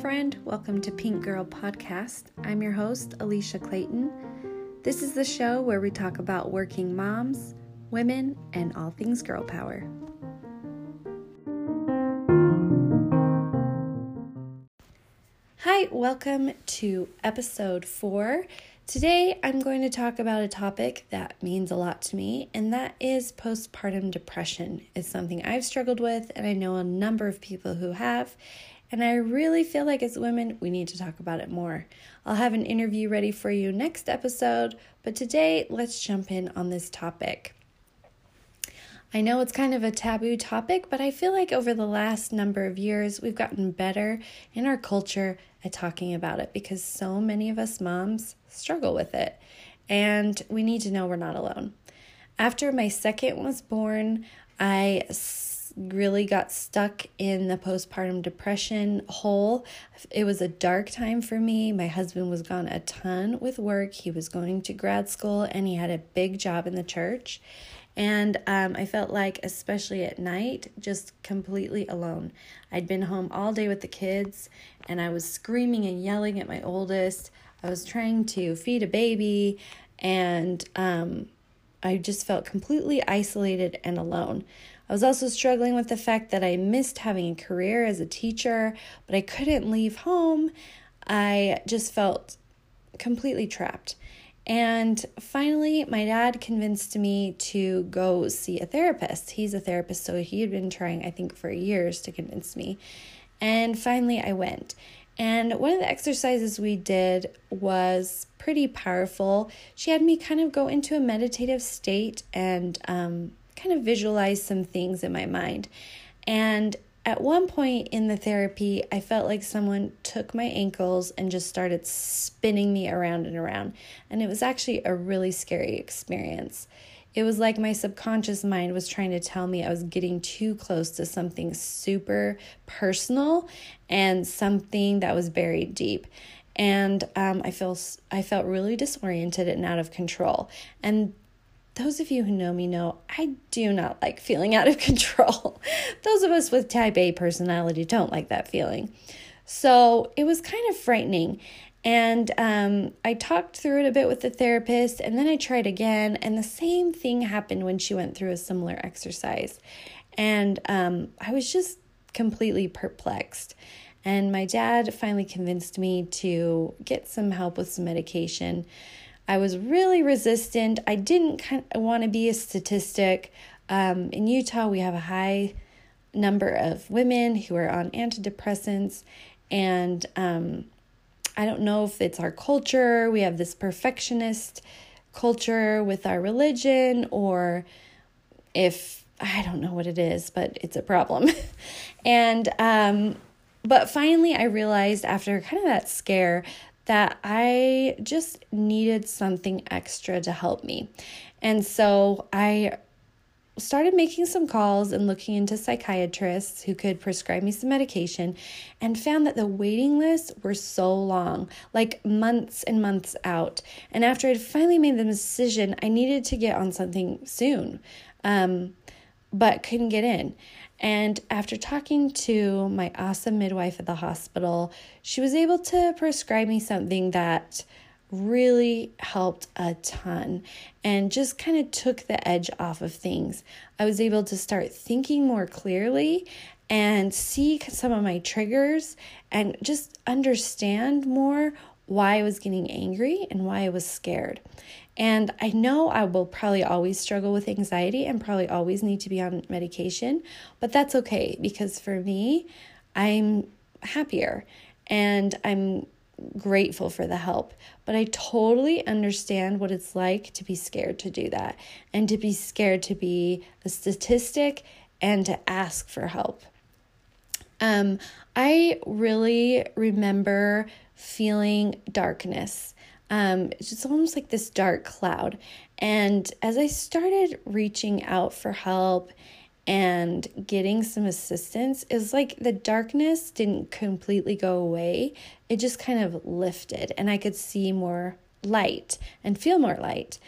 friend. Welcome to Pink Girl Podcast. I'm your host, Alicia Clayton. This is the show where we talk about working moms, women, and all things girl power. Hi, welcome to episode four. Today, I'm going to talk about a topic that means a lot to me, and that is postpartum depression. It's something I've struggled with, and I know a number of people who have. And I really feel like as women, we need to talk about it more. I'll have an interview ready for you next episode, but today, let's jump in on this topic. I know it's kind of a taboo topic, but I feel like over the last number of years, we've gotten better in our culture at talking about it because so many of us moms struggle with it. And we need to know we're not alone. After my second was born, I really got stuck in the postpartum depression hole. It was a dark time for me. My husband was gone a ton with work, he was going to grad school, and he had a big job in the church. And um, I felt like, especially at night, just completely alone. I'd been home all day with the kids, and I was screaming and yelling at my oldest. I was trying to feed a baby, and um, I just felt completely isolated and alone. I was also struggling with the fact that I missed having a career as a teacher, but I couldn't leave home. I just felt completely trapped. And finally, my dad convinced me to go see a therapist. He's a therapist, so he had been trying, I think, for years to convince me. And finally, I went. And one of the exercises we did was pretty powerful. She had me kind of go into a meditative state and um, kind of visualize some things in my mind. And at one point in the therapy, I felt like someone took my ankles and just started spinning me around and around. And it was actually a really scary experience. It was like my subconscious mind was trying to tell me I was getting too close to something super personal and something that was buried deep and um, I feel I felt really disoriented and out of control. And those of you who know me know I do not like feeling out of control. those of us with type A personality don't like that feeling. So it was kind of frightening. And um, I talked through it a bit with the therapist, and then I tried again, and the same thing happened when she went through a similar exercise. And um, I was just completely perplexed. And my dad finally convinced me to get some help with some medication. I was really resistant. I didn't kind of want to be a statistic. Um, in Utah, we have a high number of women who are on antidepressants, and um, I don't know if it's our culture. We have this perfectionist culture with our religion, or if I don't know what it is, but it's a problem. and um, but finally, I realized after kind of that scare that I just needed something extra to help me. And so I started making some calls and looking into psychiatrists who could prescribe me some medication and found that the waiting lists were so long, like months and months out. And after I'd finally made the decision, I needed to get on something soon, um, but couldn't get in. And after talking to my awesome midwife at the hospital, she was able to prescribe me something that really helped a ton and just kind of took the edge off of things. I was able to start thinking more clearly and see some of my triggers and just understand more why I was getting angry and why I was scared. And I know I will probably always struggle with anxiety and probably always need to be on medication, but that's okay because for me, I'm happier and I'm grateful for the help. But I totally understand what it's like to be scared to do that and to be scared to be a statistic and to ask for help. Um, I really remember feeling darkness um, it's just almost like this dark cloud. And as I started reaching out for help and getting some assistance, it's like the darkness didn't completely go away. It just kind of lifted, and I could see more light and feel more light.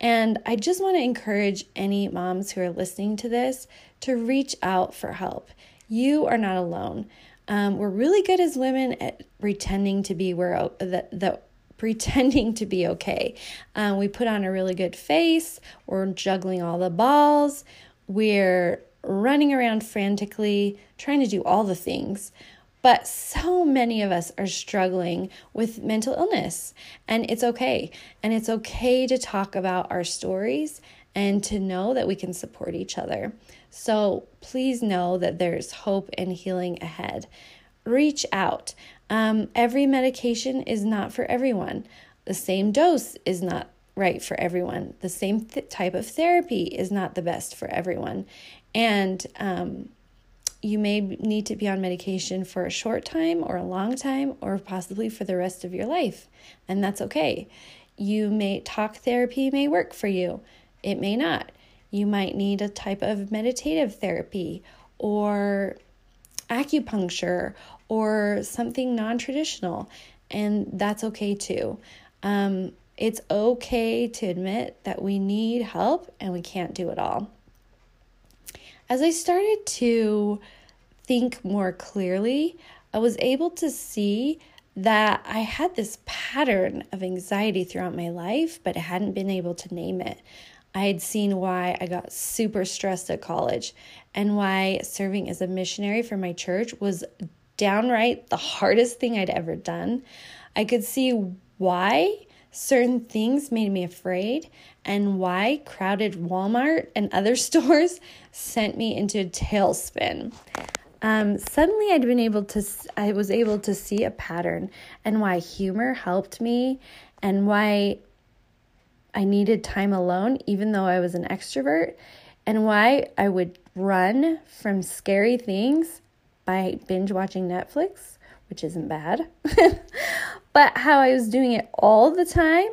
And I just want to encourage any moms who are listening to this to reach out for help. You are not alone. Um, we're really good as women at pretending to be where that that pretending to be okay. Um, we put on a really good face. We're juggling all the balls. We're running around frantically, trying to do all the things. But so many of us are struggling with mental illness, and it's okay. And it's okay to talk about our stories and to know that we can support each other. So please know that there's hope and healing ahead. Reach out. Um, every medication is not for everyone. The same dose is not right for everyone. The same th- type of therapy is not the best for everyone. And um, you may need to be on medication for a short time or a long time or possibly for the rest of your life. And that's okay. You may talk therapy may work for you. It may not. You might need a type of meditative therapy or acupuncture or something non traditional, and that's okay too. Um, it's okay to admit that we need help and we can't do it all. As I started to think more clearly, I was able to see that I had this pattern of anxiety throughout my life, but I hadn't been able to name it. I had seen why I got super stressed at college and why serving as a missionary for my church was downright the hardest thing I'd ever done. I could see why certain things made me afraid and why crowded Walmart and other stores sent me into a tailspin. Um, suddenly, I'd been able to, I was able to see a pattern and why humor helped me and why I needed time alone, even though I was an extrovert, and why I would run from scary things by binge watching Netflix, which isn't bad, but how I was doing it all the time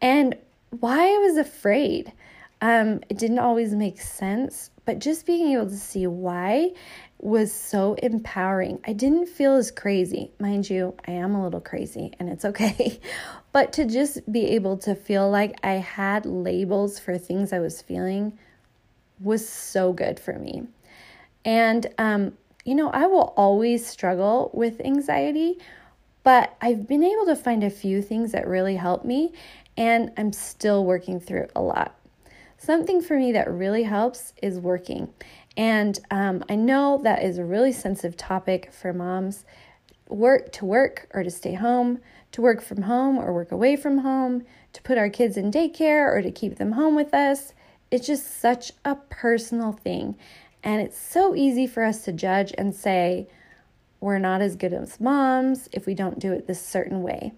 and why I was afraid. Um, it didn't always make sense, but just being able to see why was so empowering. I didn't feel as crazy. Mind you, I am a little crazy and it's okay. but to just be able to feel like I had labels for things I was feeling was so good for me. And, um, you know, I will always struggle with anxiety, but I've been able to find a few things that really help me, and I'm still working through a lot. Something for me that really helps is working. And um, I know that is a really sensitive topic for moms work to work or to stay home, to work from home or work away from home, to put our kids in daycare or to keep them home with us. It's just such a personal thing. And it's so easy for us to judge and say, we're not as good as moms if we don't do it this certain way.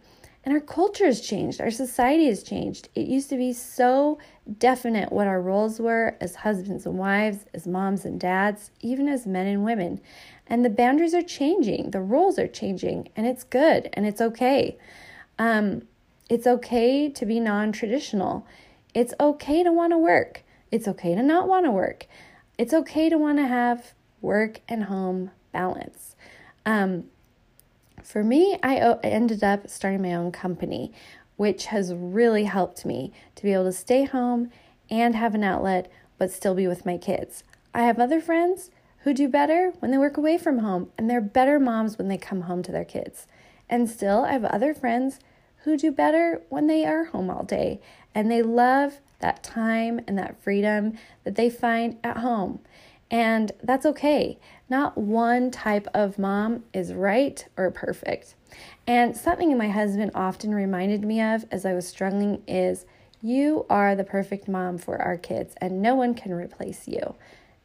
And our culture has changed, our society has changed. It used to be so definite what our roles were as husbands and wives, as moms and dads, even as men and women. And the boundaries are changing, the roles are changing, and it's good and it's okay. Um, it's okay to be non traditional. It's okay to want to work. It's okay to not want to work. It's okay to want to have work and home balance. Um, for me, I ended up starting my own company, which has really helped me to be able to stay home and have an outlet, but still be with my kids. I have other friends who do better when they work away from home, and they're better moms when they come home to their kids. And still, I have other friends who do better when they are home all day, and they love that time and that freedom that they find at home. And that's okay. Not one type of mom is right or perfect. And something my husband often reminded me of as I was struggling is you are the perfect mom for our kids, and no one can replace you.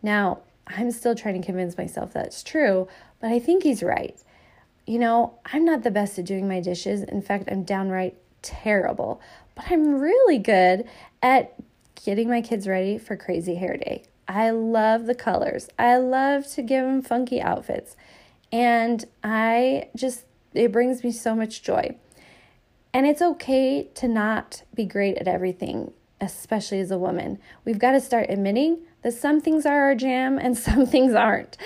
Now, I'm still trying to convince myself that's true, but I think he's right. You know, I'm not the best at doing my dishes. In fact, I'm downright terrible, but I'm really good at getting my kids ready for crazy hair day. I love the colors. I love to give them funky outfits. And I just, it brings me so much joy. And it's okay to not be great at everything, especially as a woman. We've got to start admitting that some things are our jam and some things aren't.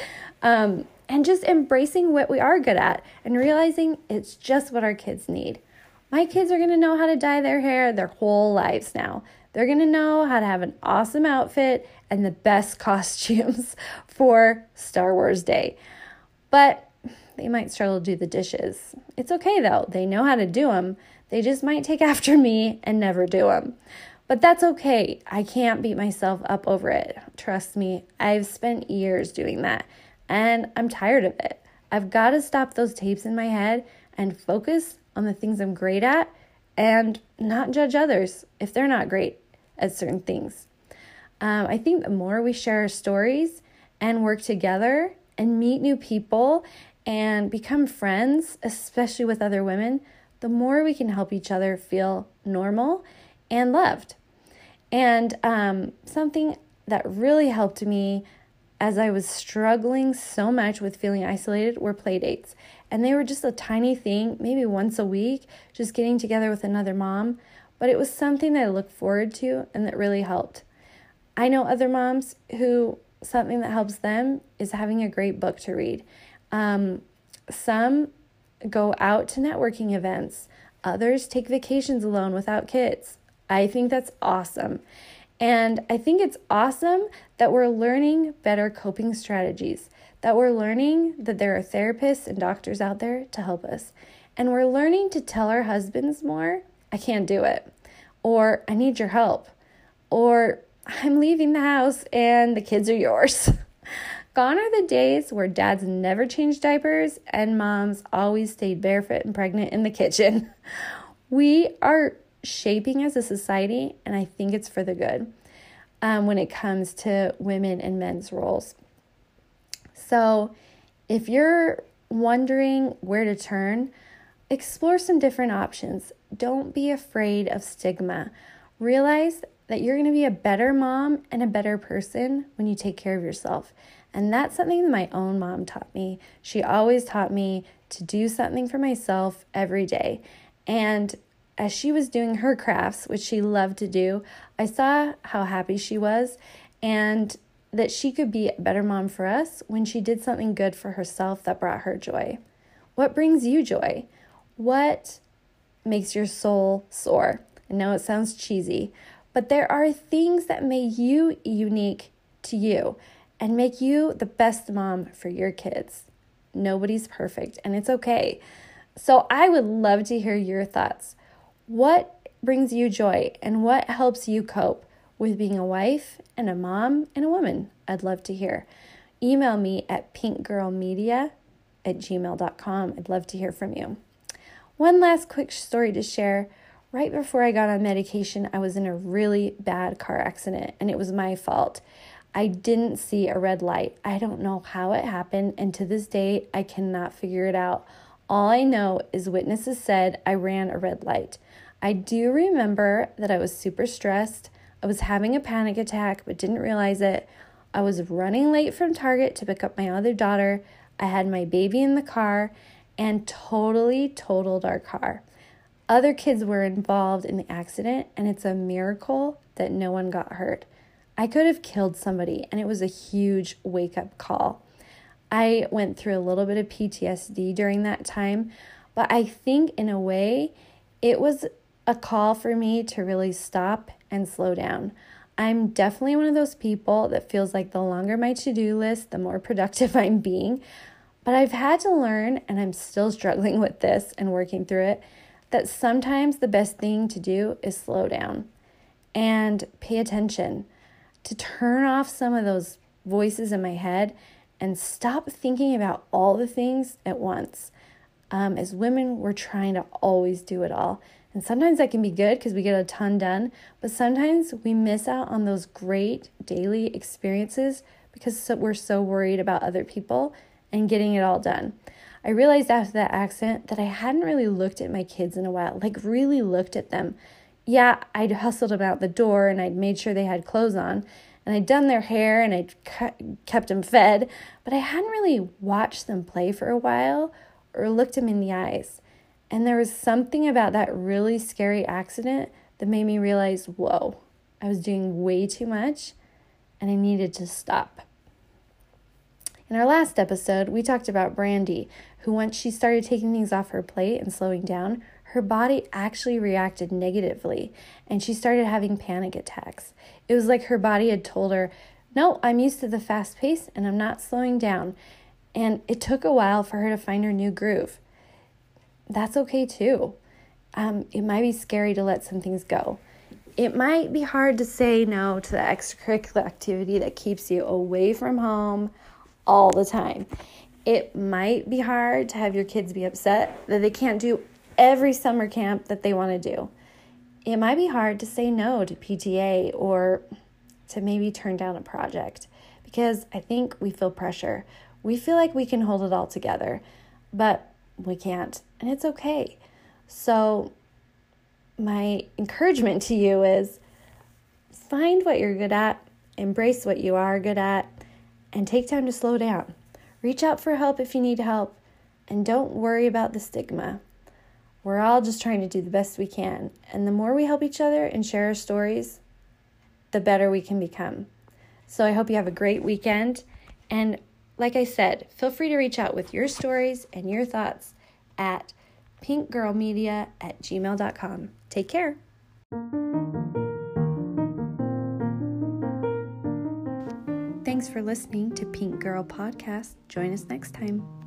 Um, and just embracing what we are good at and realizing it's just what our kids need. My kids are to know how to dye their hair their whole lives now. They're to know how to have an awesome outfit and the best costumes for Star Wars Day. But they might struggle to do the dishes. It's okay though, they know how to do them. They just might take after me and never do them. But that's okay. I can't beat myself up over it. Trust me, I've spent years doing that and I'm tired of it. I've got to stop those tapes in my head and focus on the things I'm great at and not judge others if they're not great at certain things. Um, I think the more we share our stories and work together and meet new people and become friends, especially with other women, the more we can help each other feel normal and loved. And um, something that really helped me as I was struggling so much with feeling isolated were play dates. And they were just a tiny thing, maybe once a week, just getting together with another mom. But it was something that I looked forward to and that really helped. I know other moms who something that helps them is having a great book to read. Um, some go out to networking events, others take vacations alone without kids. I think that's awesome. And I think it's awesome that we're learning better coping strategies, that we're learning that there are therapists and doctors out there to help us. And we're learning to tell our husbands more, I can't do it, or I need your help, or I'm leaving the house and the kids are yours. Gone are the days where dads never changed diapers and moms always stayed barefoot and pregnant in the kitchen. We are shaping as a society, and I think it's for the good um, when it comes to women and men's roles. So, if you're wondering where to turn, explore some different options. Don't be afraid of stigma. Realize that you're going to be a better mom and a better person when you take care of yourself. And that's something my own mom taught me. She always taught me to do something for myself every day. And as she was doing her crafts, which she loved to do, I saw how happy she was and that she could be a better mom for us when she did something good for herself that brought her joy. What brings you joy? What makes your soul soar? I know it sounds cheesy, but there are things that make you unique to you and make you the best mom for your kids. Nobody's perfect, and it's okay. So, I would love to hear your thoughts. What brings you joy and what helps you cope with being a wife and a mom and a woman? I'd love to hear. Email me at pinkgirlmedia at gmail.com. I'd love to hear from you. One last quick story to share. Right before I got on medication, I was in a really bad car accident and it was my fault. I didn't see a red light. I don't know how it happened, and to this day, I cannot figure it out. All I know is witnesses said I ran a red light. I do remember that I was super stressed. I was having a panic attack, but didn't realize it. I was running late from Target to pick up my other daughter. I had my baby in the car and totally totaled our car. Other kids were involved in the accident, and it's a miracle that no one got hurt. I could have killed somebody, and it was a huge wake up call. I went through a little bit of PTSD during that time, but I think in a way it was a call for me to really stop and slow down. I'm definitely one of those people that feels like the longer my to do list, the more productive I'm being. But I've had to learn, and I'm still struggling with this and working through it, that sometimes the best thing to do is slow down and pay attention, to turn off some of those voices in my head and stop thinking about all the things at once. Um, as women, we're trying to always do it all. And sometimes that can be good because we get a ton done, but sometimes we miss out on those great daily experiences because we're so worried about other people and getting it all done. I realized after that accident that I hadn't really looked at my kids in a while, like really looked at them. Yeah, I'd hustled them out the door and I'd made sure they had clothes on and I'd done their hair and I'd kept them fed, but I hadn't really watched them play for a while or looked them in the eyes. And there was something about that really scary accident that made me realize whoa, I was doing way too much and I needed to stop. In our last episode, we talked about Brandy, who once she started taking things off her plate and slowing down, her body actually reacted negatively and she started having panic attacks. It was like her body had told her, No, I'm used to the fast pace and I'm not slowing down. And it took a while for her to find her new groove. That's okay too. Um, it might be scary to let some things go. It might be hard to say no to the extracurricular activity that keeps you away from home all the time. It might be hard to have your kids be upset that they can't do every summer camp that they want to do. It might be hard to say no to PTA or to maybe turn down a project because I think we feel pressure. We feel like we can hold it all together, but we can't, and it's okay. So, my encouragement to you is find what you're good at, embrace what you are good at, and take time to slow down. Reach out for help if you need help, and don't worry about the stigma. We're all just trying to do the best we can, and the more we help each other and share our stories, the better we can become. So I hope you have a great weekend. And like I said, feel free to reach out with your stories and your thoughts at pinkgirlmedia at gmail.com. Take care. Thanks for listening to Pink Girl Podcast. Join us next time.